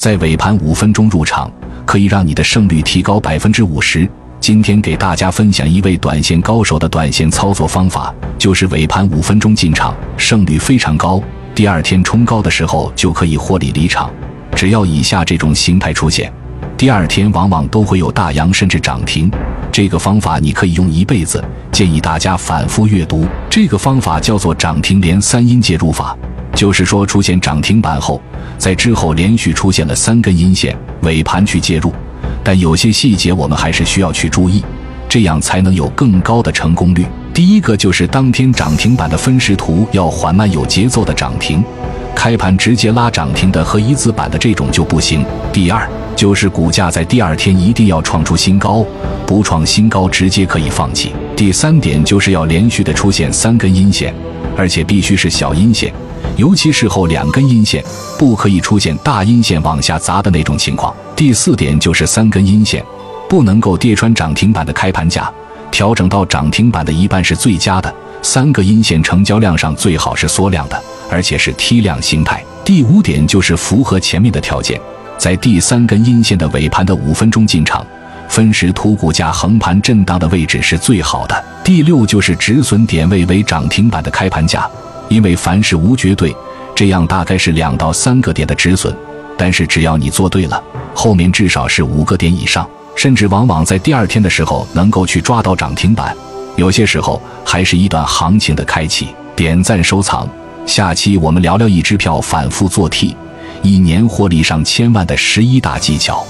在尾盘五分钟入场，可以让你的胜率提高百分之五十。今天给大家分享一位短线高手的短线操作方法，就是尾盘五分钟进场，胜率非常高。第二天冲高的时候就可以获利离场。只要以下这种形态出现，第二天往往都会有大阳甚至涨停。这个方法你可以用一辈子，建议大家反复阅读。这个方法叫做涨停连三阴介入法。就是说，出现涨停板后，在之后连续出现了三根阴线，尾盘去介入，但有些细节我们还是需要去注意，这样才能有更高的成功率。第一个就是当天涨停板的分时图要缓慢有节奏的涨停，开盘直接拉涨停的和一字板的这种就不行。第二就是股价在第二天一定要创出新高，不创新高直接可以放弃。第三点就是要连续的出现三根阴线，而且必须是小阴线。尤其是后两根阴线，不可以出现大阴线往下砸的那种情况。第四点就是三根阴线，不能够跌穿涨停板的开盘价，调整到涨停板的一半是最佳的。三个阴线成交量上最好是缩量的，而且是梯量形态。第五点就是符合前面的条件，在第三根阴线的尾盘的五分钟进场，分时图股价横盘震荡的位置是最好的。第六就是止损点位为涨停板的开盘价。因为凡事无绝对，这样大概是两到三个点的止损，但是只要你做对了，后面至少是五个点以上，甚至往往在第二天的时候能够去抓到涨停板，有些时候还是一段行情的开启。点赞收藏，下期我们聊聊一支票反复做 T，一年获利上千万的十一大技巧。